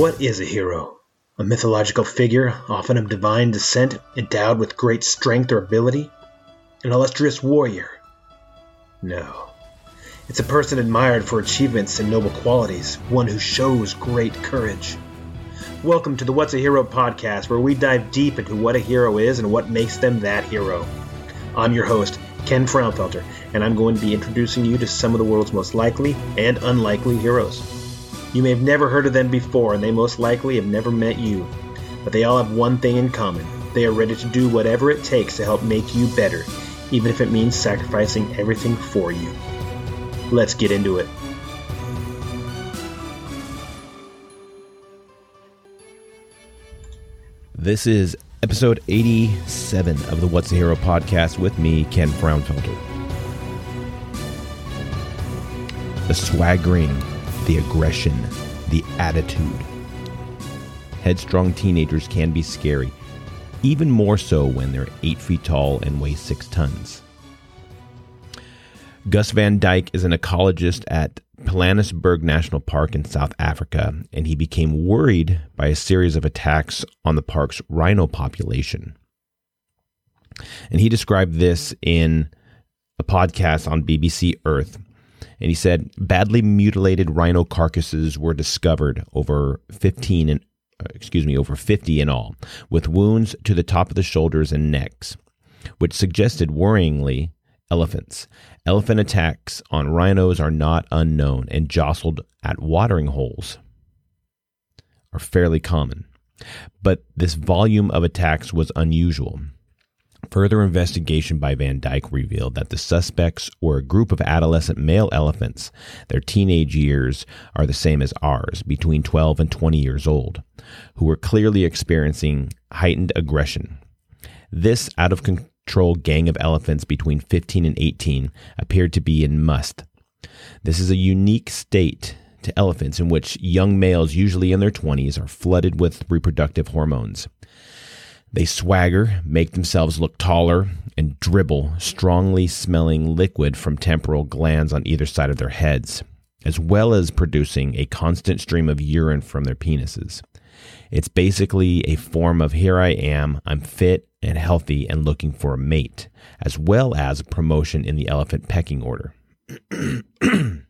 What is a hero? A mythological figure, often of divine descent, endowed with great strength or ability? An illustrious warrior? No. It's a person admired for achievements and noble qualities, one who shows great courage. Welcome to the What's a Hero podcast, where we dive deep into what a hero is and what makes them that hero. I'm your host, Ken Fraunfelter, and I'm going to be introducing you to some of the world's most likely and unlikely heroes. You may have never heard of them before, and they most likely have never met you. But they all have one thing in common they are ready to do whatever it takes to help make you better, even if it means sacrificing everything for you. Let's get into it. This is episode 87 of the What's a Hero podcast with me, Ken Fraunfelter. The swaggering, the aggression, the attitude. Headstrong teenagers can be scary, even more so when they're 8 feet tall and weigh 6 tons. Gus Van Dyke is an ecologist at Pilanesberg National Park in South Africa, and he became worried by a series of attacks on the park's rhino population. And he described this in a podcast on BBC Earth. And he said badly mutilated rhino carcasses were discovered over 15 and uh, excuse me, over 50 in all, with wounds to the top of the shoulders and necks, which suggested worryingly elephants. Elephant attacks on rhinos are not unknown, and jostled at watering holes are fairly common. But this volume of attacks was unusual. Further investigation by Van Dyke revealed that the suspects were a group of adolescent male elephants. Their teenage years are the same as ours, between 12 and 20 years old, who were clearly experiencing heightened aggression. This out of control gang of elephants between 15 and 18 appeared to be in musth. This is a unique state to elephants in which young males, usually in their 20s, are flooded with reproductive hormones. They swagger, make themselves look taller, and dribble strongly smelling liquid from temporal glands on either side of their heads, as well as producing a constant stream of urine from their penises. It's basically a form of here I am, I'm fit and healthy and looking for a mate, as well as a promotion in the elephant pecking order. the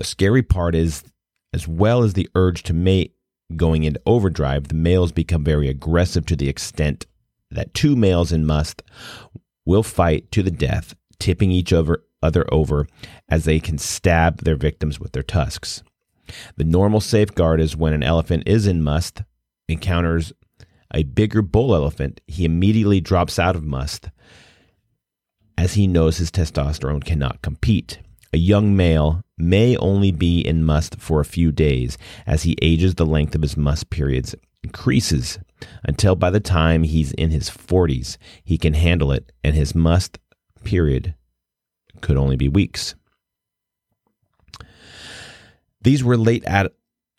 scary part is, as well as the urge to mate going into overdrive, the males become very aggressive to the extent that two males in musth will fight to the death, tipping each other, other over as they can stab their victims with their tusks. The normal safeguard is when an elephant is in musth, encounters a bigger bull elephant, he immediately drops out of musth as he knows his testosterone cannot compete. A young male may only be in musth for a few days as he ages the length of his musth periods increases until by the time he's in his 40s he can handle it and his musth period could only be weeks. These were late ad-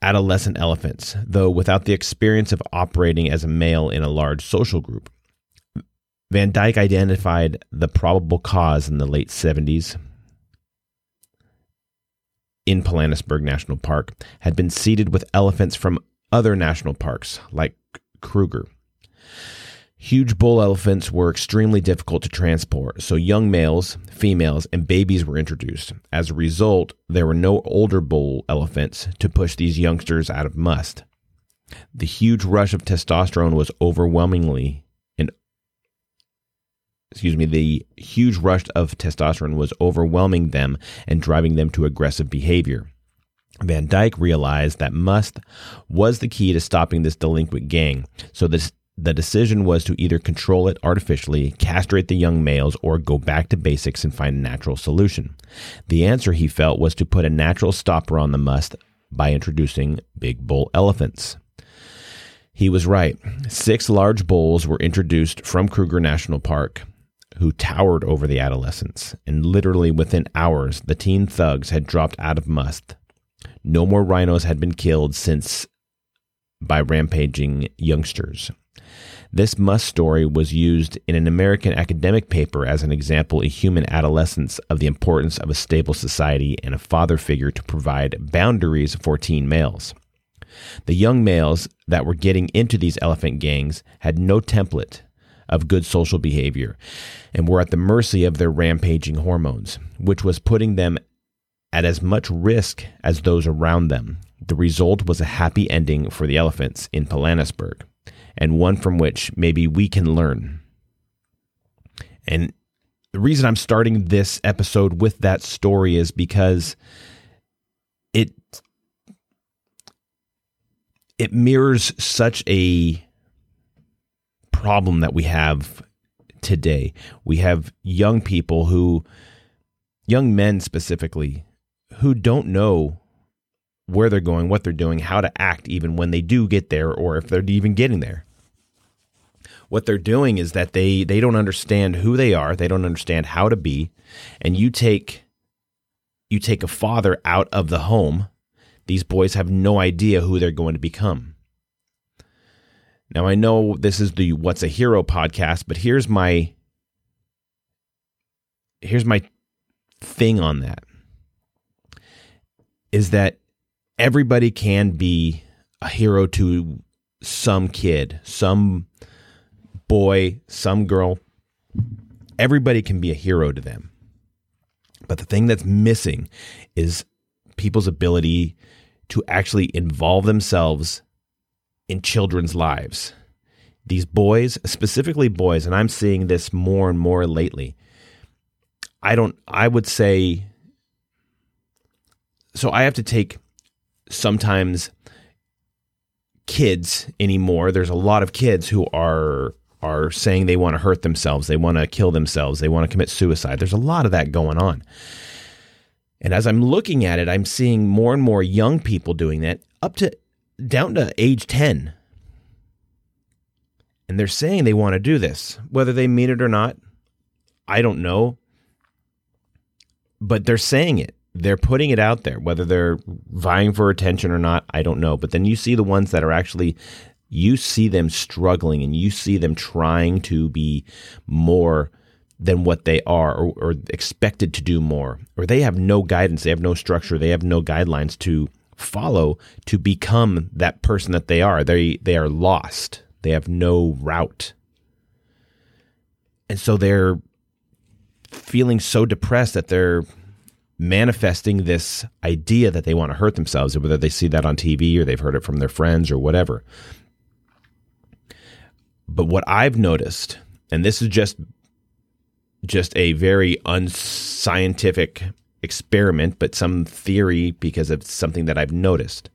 adolescent elephants, though without the experience of operating as a male in a large social group. Van Dyke identified the probable cause in the late 70s in Pilanesberg National Park had been seeded with elephants from other national parks, like Kruger. Huge bull elephants were extremely difficult to transport, so young males, females, and babies were introduced. As a result, there were no older bull elephants to push these youngsters out of musth. The huge rush of testosterone was overwhelmingly excuse me, the huge rush of testosterone was overwhelming them and driving them to aggressive behavior. Van Dyke realized that musth was the key to stopping this delinquent gang. So this, the decision was to either control it artificially, castrate the young males, or go back to basics and find a natural solution. The answer he felt was to put a natural stopper on the musth by introducing big bull elephants. He was right. Six large bulls were introduced from Kruger National Park who towered over the adolescents, and literally within hours, the teen thugs had dropped out of musth. No more rhinos had been killed since by rampaging youngsters. This musth story was used in an American academic paper as an example in human adolescence of the importance of a stable society and a father figure to provide boundaries for teen males. The young males that were getting into these elephant gangs had no template of good social behavior and were at the mercy of their rampaging hormones, which was putting them at as much risk as those around them. The result was a happy ending for the elephants in Pilanesberg, and one from which maybe we can learn. And the reason I'm starting this episode with that story is because it it mirrors such a problem that we have today. We have young people who young men specifically who don't know where they're going, what they're doing, how to act even when they do get there or if they're even getting there what they're doing is that they they don't understand who they are, they don't understand how to be, and you take you take a father out of the home, these boys have no idea who they're going to become. Now I know this is the What's a Hero podcast, but here's my here's my thing on that is that everybody can be a hero to some kid, some boy, some girl, everybody can be a hero to them. But the thing that's missing is people's ability to actually involve themselves in children's lives. These boys, specifically boys, and I'm seeing this more and more lately. I don't, I would say, so I have to take sometimes kids anymore. There's a lot of kids who are are saying they want to hurt themselves, they want to kill themselves, they want to commit suicide. There's a lot of that going on. And as I'm looking at it, I'm seeing more and more young people doing that up to down to age 10. And they're saying they want to do this. Whether they mean it or not, I don't know. But they're saying it. They're putting it out there. Whether they're vying for attention or not, I don't know. But then you see the ones that are actually you see them struggling and you see them trying to be more than what they are or, or, expected to do more or they have no guidance they have no structure they have no guidelines to follow to become that person that they are. They they are lost. They have no route. And so they're feeling so depressed that they're manifesting this idea that they want to hurt themselves whether they see that on TV or they've heard it from their friends or whatever. But what I've noticed, and this is just just a very unscientific experiment, but some theory because of something that I've noticed,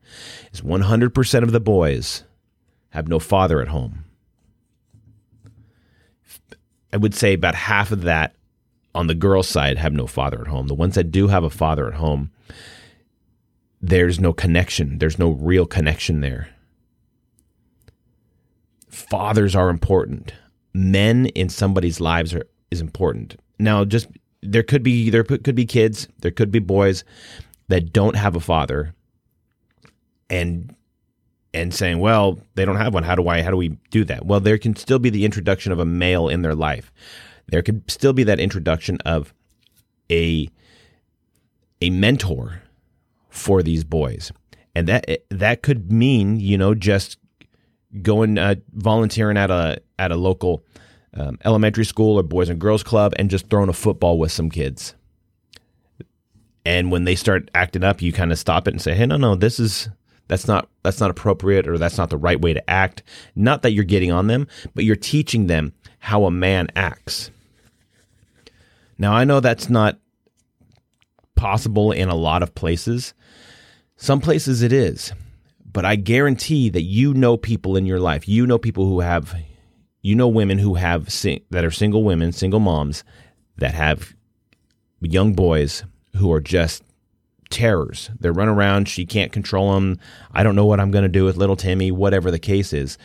is 100% of the boys have no father at home. I would say about half of that on the girls' side have no father at home. The ones that do have a father at home, there's no connection. There's no real connection there fathers are important. Men in somebody's lives are is important. Now, just there could be there could be kids, there could be boys that don't have a father, and and saying, well, they don't have one. How do I? How do we do that? Well, there can still be the introduction of a male in their life. There could still be that introduction of a a mentor for these boys, and that that could mean you know just going uh, volunteering at a at a local um, elementary school or boys and girls club and just throwing a football with some kids. And when they start acting up, you kind of stop it and say, "Hey, no, no, this is that's not that's not appropriate or that's not the right way to act." Not that you're getting on them, but you're teaching them how a man acts. Now, I know that's not possible in a lot of places. Some places it is but I guarantee that you know people in your life. You know people who have, you know, women who have sing, that are single women, single moms that have young boys who are just terrors. They run around. She can't control them. I don't know what I'm going to do with little Timmy. Whatever the case is,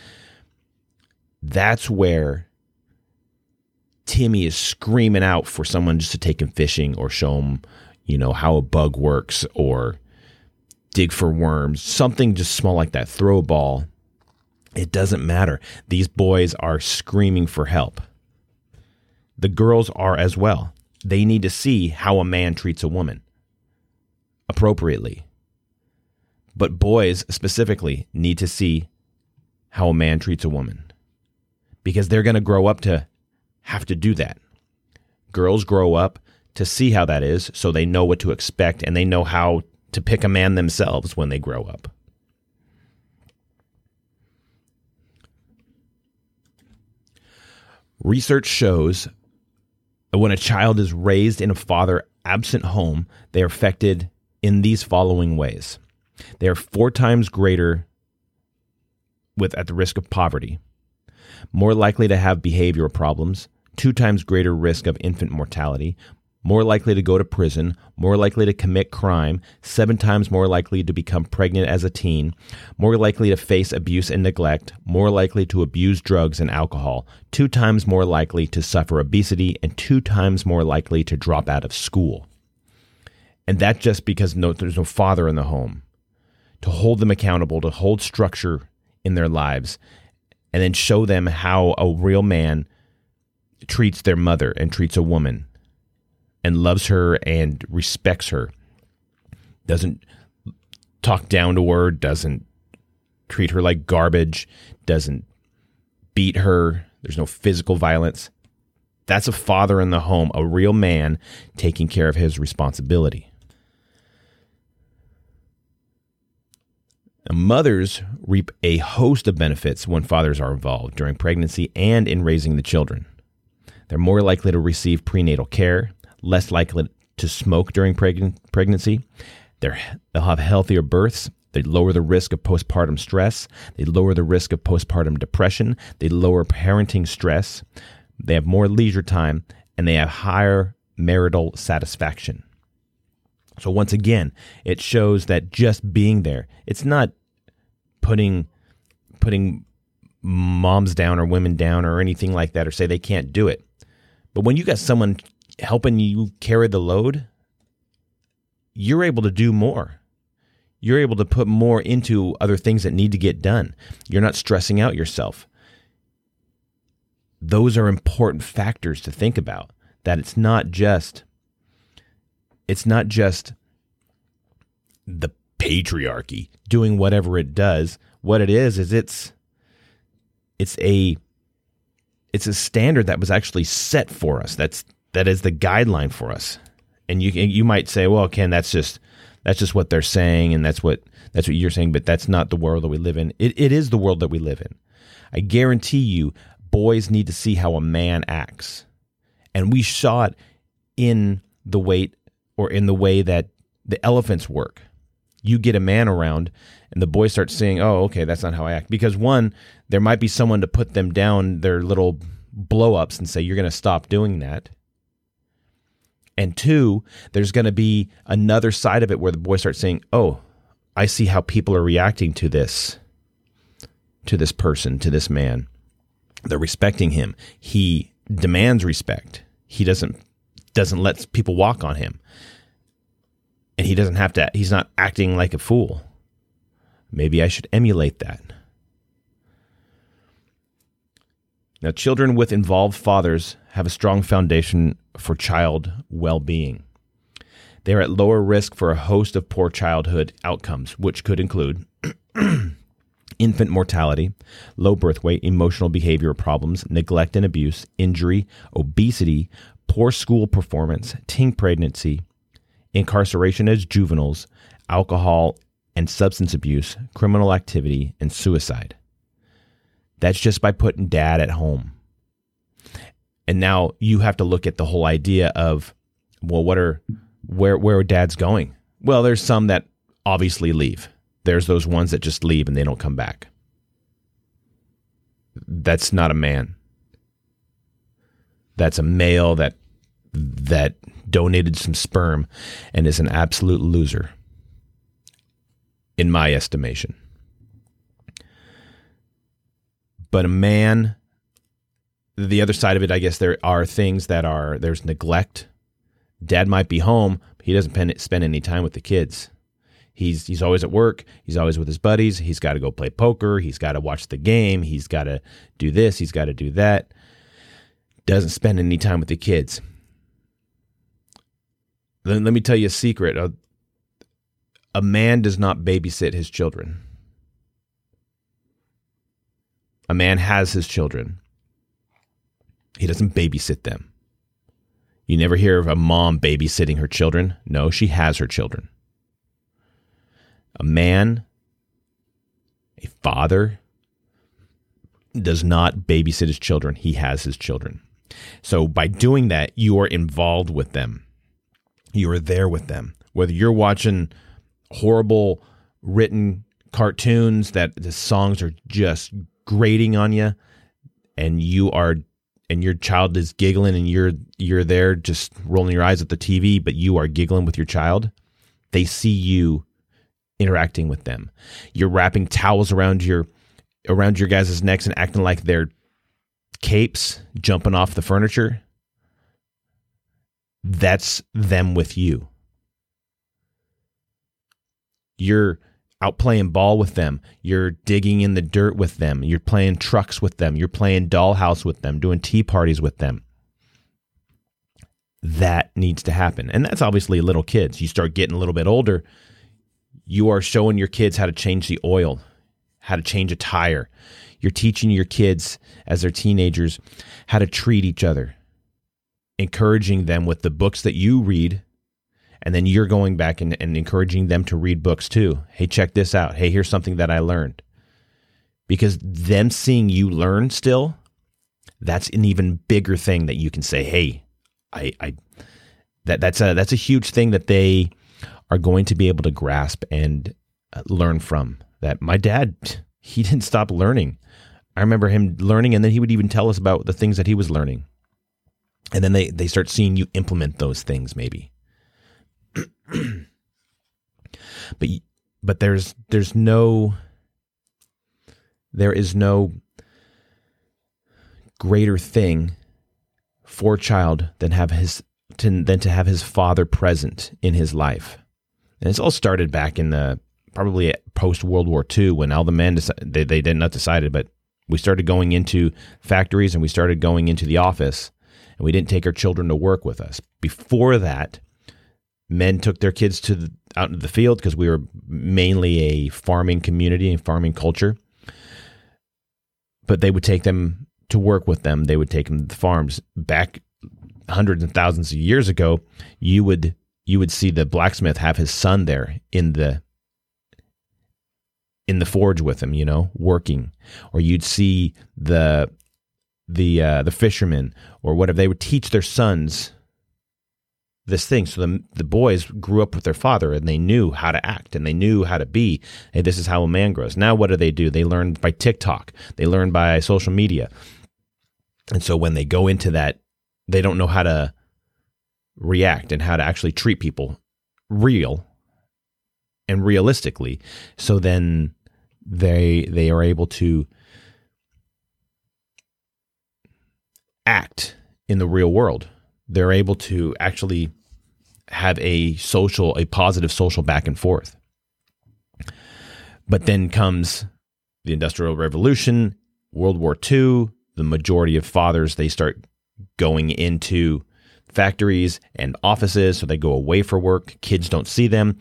that's where Timmy is screaming out for someone just to take him fishing or show him, you know, how a bug works or dig for worms, something just small like that, throw a ball. It doesn't matter. These boys are screaming for help. The girls are as well. They need to see how a man treats a woman appropriately. But boys specifically need to see how a man treats a woman because they're going to grow up to have to do that. Girls grow up to see how that is so they know what to expect and they know how to pick a man themselves when they grow up. Research shows that when a child is raised in a father absent home, they are affected in these following ways. They are four times greater with at the risk of poverty, more likely to have behavioral problems, two times greater risk of infant mortality, more likely to go to prison, more likely to commit crime, seven times more likely to become pregnant as a teen, more likely to face abuse and neglect, more likely to abuse drugs and alcohol, two times more likely to suffer obesity, and two times more likely to drop out of school. And that just because no, there's no father in the home to hold them accountable, to hold structure in their lives, and then show them how a real man treats their mother and treats a woman and loves her and respects her. Doesn't talk down to her, doesn't treat her like garbage, doesn't beat her. There's no physical violence. That's a father in the home, a real man taking care of his responsibility. Now, mothers reap a host of benefits when fathers are involved during pregnancy and in raising the children. They're more likely to receive prenatal care, less likely to smoke during preg- pregnancy. They're, they'll have healthier births. They lower the risk of postpartum stress. They lower the risk of postpartum depression. They lower parenting stress. They have more leisure time and they have higher marital satisfaction. So, once again, it shows that just being there, it's not putting, putting moms down or women down or anything like that or say they can't do it. But when you got someone helping you carry the load, you're able to do more. You're able to put more into other things that need to get done. You're not stressing out yourself. Those are important factors to think about. That it's not just it's not just the patriarchy doing whatever it does. What it is is it's it's a it's a standard that was actually set for us. That's that is the guideline for us. And you you might say, well, Ken, that's just that's just what they're saying, and that's what that's what you're saying, but that's not the world that we live in. It it is the world that we live in. I guarantee you, boys need to see how a man acts, and we saw it in the weight or in the way that the elephants work. You get a man around, and the boys start saying, "Oh, okay, that's not how I act." Because one, there might be someone to put them down their little blow ups and say, "You're going to stop doing that." And two, there's going to be another side of it where the boy starts saying, "Oh, I see how people are reacting to this to this person, to this man. They're respecting him. He demands respect. He doesn't doesn't let people walk on him. And he doesn't have to he's not acting like a fool. Maybe I should emulate that." Now, children with involved fathers have a strong foundation for child well being. They are at lower risk for a host of poor childhood outcomes, which could include infant mortality, low birth weight, emotional behavioral problems, neglect and abuse, injury, obesity, poor school performance, teen pregnancy, incarceration as juveniles, alcohol and substance abuse, criminal activity, and suicide. That's just by putting dad at home. And now you have to look at the whole idea of, well, what are where where dads going? Well, there's some that obviously leave. There's those ones that just leave and they don't come back. That's not a man. That's a male that that donated some sperm and is an absolute loser in my estimation. But a man the other side of it, I guess there are things that are there's neglect. Dad might be home, but he doesn't spend any time with the kids. He's he's always at work. He's always with his buddies. He's got to go play poker. He's got to watch the game. He's got to do this. He's got to do that. Doesn't spend any time with the kids. Then let me tell you a secret. A, a man does not babysit his children. A man has his children. He doesn't babysit them. You never hear of a mom babysitting her children. No, she has her children. A man, a father, does not babysit his children. He has his children. So by doing that, you are involved with them. You are there with them. Whether you're watching horrible written cartoons that the songs are just grating on you and you are and your child is giggling and you're you're there just rolling your eyes at the TV but you are giggling with your child they see you interacting with them. You're wrapping towels around your around your guys' necks and acting like they're capes jumping off the furniture. That's them with you. You're out playing ball with them. You're digging in the dirt with them. You're playing trucks with them. You're playing dollhouse with them, doing tea parties with them. That needs to happen. And that's obviously little kids. You start getting a little bit older, you are showing your kids how to change the oil, how to change a tire. You're teaching your kids as they're teenagers how to treat each other, encouraging them with the books that you read and then you're going back and, and encouraging them to read books too. Hey, check this out. Hey, here's something that I learned. Because them seeing you learn still, that's an even bigger thing that you can say, hey, I, I that that's a that's a huge thing that they are going to be able to grasp and uh, learn from. That my dad, he didn't stop learning. I remember him learning, and then he would even tell us about the things that he was learning. And then they they start seeing you implement those things, maybe. but but there's there's no there is no greater thing for a child than have his to, than to have his father present in his life. And it's all started back in the probably post World War II when all the men decided, they they did not decided, but we started going into factories and we started going into the office, and we didn't take our children to work with us. Before that, men took their kids to the, out into the field because we were mainly a farming community and farming culture. But they would take them to work with them. They would take them to the farms. Back hundreds and thousands of years ago, you would you would see the blacksmith have his son there in the in the forge with him, you know, working, or you'd see the the uh, the fishermen or whatever. They would teach their sons this thing. So the the boys grew up with their father and they knew how to act and they knew how to be. Hey, this is how a man grows. Now what do they do? They learn by TikTok. They learn by social media. And so when they go into that, they don't know how to react and how to actually treat people real and realistically. So then they they are able to act in the real world they're able to actually have a social, a positive social back and forth. But then comes the Industrial Revolution, World War II. The majority of fathers they start going into factories and offices, so they go away for work. Kids don't see them.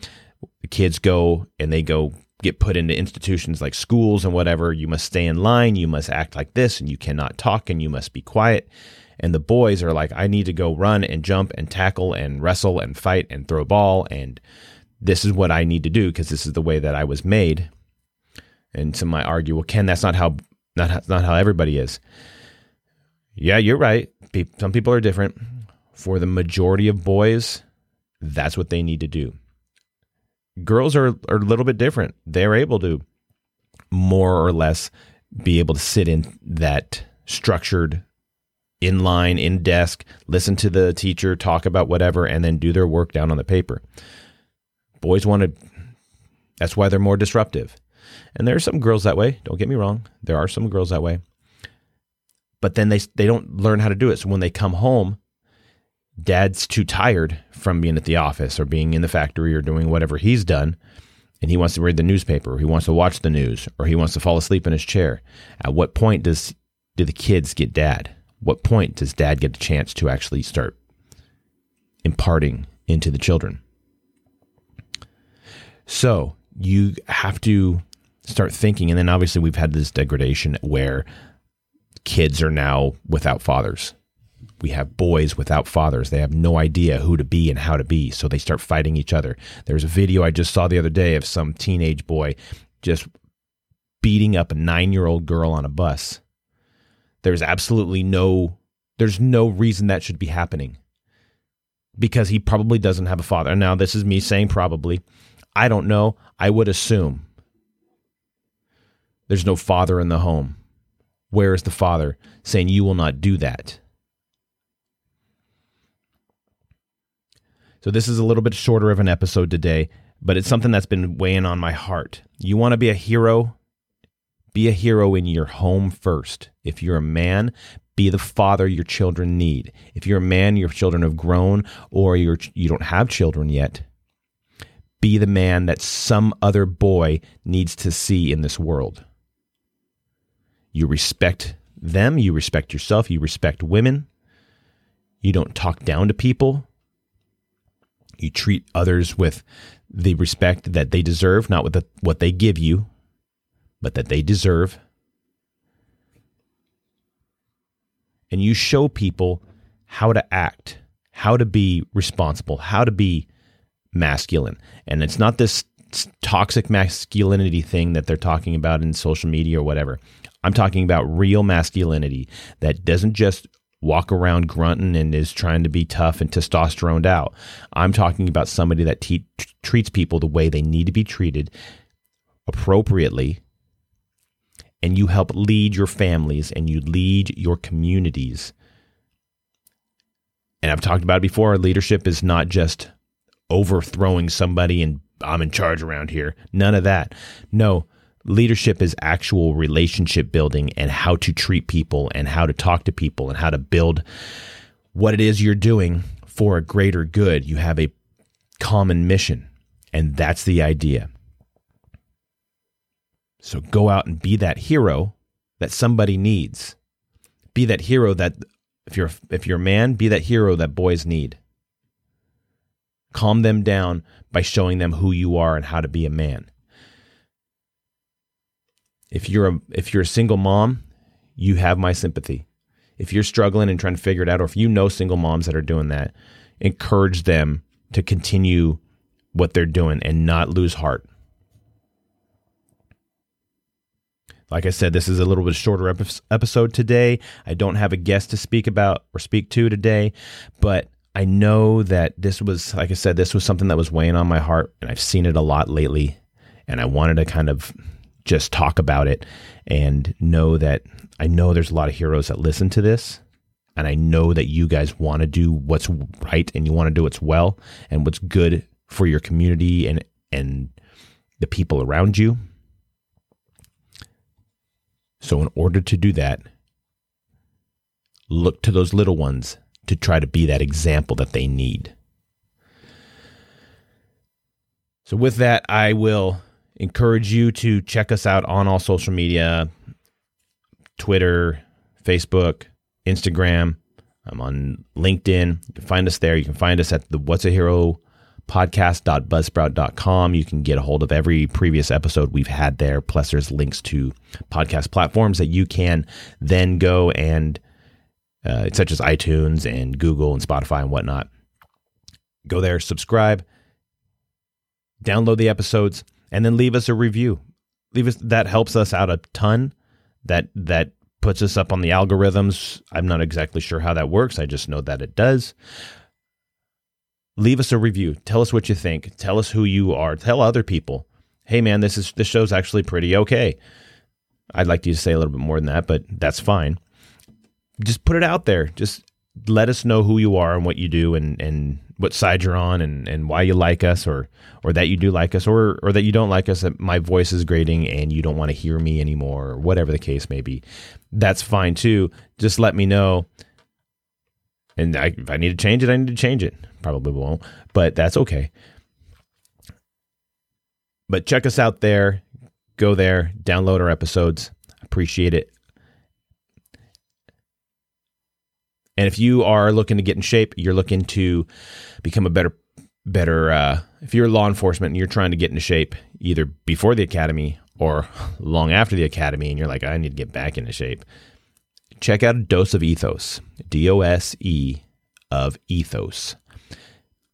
The kids go and they go get put into institutions like schools and whatever. You must stay in line. You must act like this, and you cannot talk, and you must be quiet. And the boys are like, I need to go run and jump and tackle and wrestle and fight and throw ball. And this is what I need to do because this is the way that I was made. And some might argue, well, Ken, that's not how not not how everybody is. Yeah, you're right. Some people are different. For the majority of boys, that's what they need to do. Girls are, are a little bit different. They're able to more or less be able to sit in that structured in line, in desk, listen to the teacher, talk about whatever, and then do their work down on the paper. Boys want to, that's why they're more disruptive. And there are some girls that way. Don't get me wrong. There are some girls that way. But then they, they don't learn how to do it. So when they come home, dad's too tired from being at the office or being in the factory or doing whatever he's done. And he wants to read the newspaper, or he wants to watch the news, or he wants to fall asleep in his chair. At what point does do the kids get dad? what point does dad get a chance to actually start imparting into the children? So you have to start thinking. And then obviously, we've had this degradation where kids are now without fathers. We have boys without fathers. They have no idea who to be and how to be. So they start fighting each other. There's a video I just saw the other day of some teenage boy just beating up a nine year old girl on a bus. There's absolutely no there's no reason that should be happening. Because he probably doesn't have a father. Now this is me saying probably. I don't know. I would assume. There's no father in the home. Where is the father saying you will not do that? So this is a little bit shorter of an episode today, but it's something that's been weighing on my heart. You want to be a hero? Be a hero in your home first. If you're a man, be the father your children need. If you're a man, your children have grown or you're you don't have children yet, be the man that some other boy needs to see in this world. You respect them, you respect yourself, you respect women. You don't talk down to people. You treat others with the respect that they deserve, not with the, what they give you, but that they deserve. And you show people how to act, how to be responsible, how to be masculine. And it's not this toxic masculinity thing that they're talking about in social media or whatever. I'm talking about real masculinity that doesn't just walk around grunting and is trying to be tough and testosteroned out. I'm talking about somebody that te- treats people the way they need to be treated appropriately. And you help lead your families and you lead your communities. And I've talked about it before leadership is not just overthrowing somebody and I'm in charge around here. None of that. No, leadership is actual relationship building and how to treat people and how to talk to people and how to build what it is you're doing for a greater good. You have a common mission, and that's the idea. So go out and be that hero that somebody needs. Be that hero that if you're if you're a man, be that hero that boys need. Calm them down by showing them who you are and how to be a man. If you're a if you're a single mom, you have my sympathy. If you're struggling and trying to figure it out, or if you know single moms that are doing that, encourage them to continue what they're doing and not lose heart. Like I said, this is a little bit shorter episode today. I don't have a guest to speak about or speak to today, but I know that this was, like I said, this was something that was weighing on my heart, and I've seen it a lot lately. And I wanted to kind of just talk about it and know that I know there's a lot of heroes that listen to this. And I know that you guys want to do what's right and you want to do what's well and what's good for your community and, and the people around you. So, in order to do that, look to those little ones to try to be that example that they need. So, with that, I will encourage you to check us out on all social media Twitter, Facebook, Instagram. I'm on LinkedIn. You can find us there. You can find us at the What's a Hero podcast.buzzsprout.com. You can get a hold of every previous episode we've had there. Plus, there's links to podcast platforms that you can then go and, uh, such as iTunes and Google and Spotify and whatnot. Go there, subscribe, download the episodes and then leave us a review. Leave us that helps us out a ton. That that puts us up on the algorithms. I'm not exactly sure how that works. I just know that it does. Leave us a review. Tell us what you think. Tell us who you are. Tell other people, "Hey man, this is this show's actually pretty okay." I'd like you to say a little bit more than that, but that's fine. Just put it out there. Just let us know who you are and what you do and and what side you're on and, and why you like us or or that you do like us or or that you don't like us that my voice is grating and you don't want to hear me anymore or whatever the case may be. That's fine too. Just let me know. And I, if i need to change it i need to change it. Probably won't but that's okay. But check us out there. Go there. Download our episodes. Appreciate it And if you are looking to get in shape, you're looking to become a better better uh, if you're law enforcement and you're trying to get into shape either before the academy or long after the academy and you're like i need to get back into shape check out a dose of ethos d-o-s-e of ethos.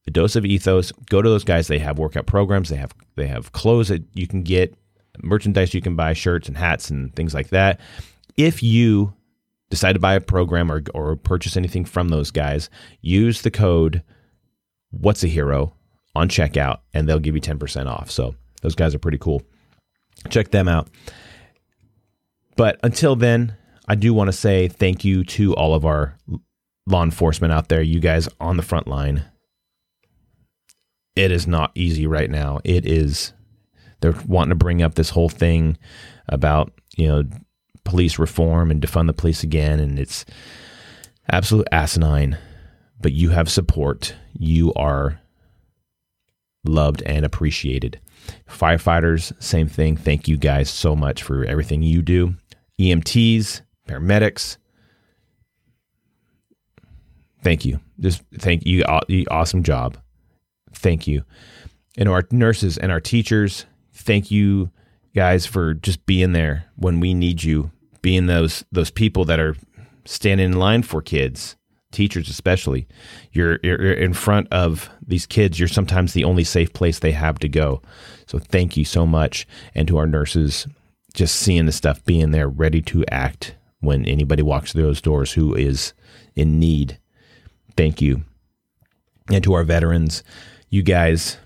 A dose of ethos go to those guys. They have workout programs. They have they have clothes that you can get merchandise you can buy shirts and hats and things like that. If you decide to buy a program or, or purchase anything from those guys use the code what's a hero on checkout and they'll give you 10% off. So those guys are pretty cool. Check them out. But until then i do want to say thank you to all of our law enforcement out there you guys on the front line. It is not easy right now. It is they're wanting to bring up this whole thing about, you know, police reform and defund the police again and it's absolute asinine. But you have support. You are loved and appreciated. Firefighters, same thing. Thank you guys so much for everything you do. EMTs, paramedics, thank you. Just thank you. Awesome job thank you. And our nurses and our teachers, thank you guys for just being there when we need you, being those those people that are standing in line for kids, teachers especially. You're, you're in front of these kids. You're sometimes the only safe place they have to go. So thank you so much, and to our nurses, just seeing the stuff, being there, ready to act when anybody walks through those doors who is in need. Thank you, and to our veterans you guys,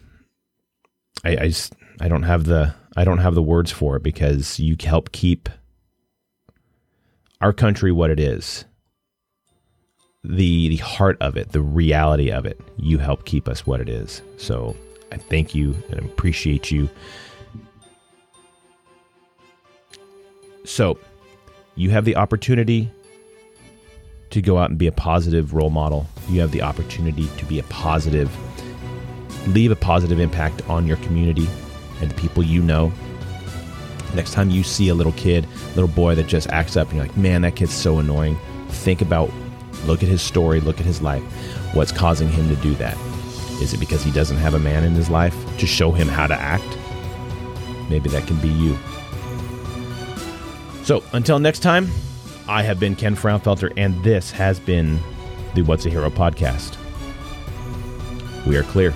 I, I just I don't have the I don't have the words for it because you help keep our country what it is. The the heart of it, the reality of it. You help keep us what it is. So I thank you and appreciate you. So you have the opportunity to go out and be a positive role model. You have the opportunity to be a positive leave a positive impact on your community and the people you know. Next time you see a little kid, little boy that just acts up and you're like, man, that kid's so annoying, think about, look at his story, look at his life. What's causing him to do that? Is it because he doesn't have a man in his life to show him how to act? Maybe that can be you. So until next time, I have been Ken Fraunfelter, and this has been the What's a Hero podcast. We are clear.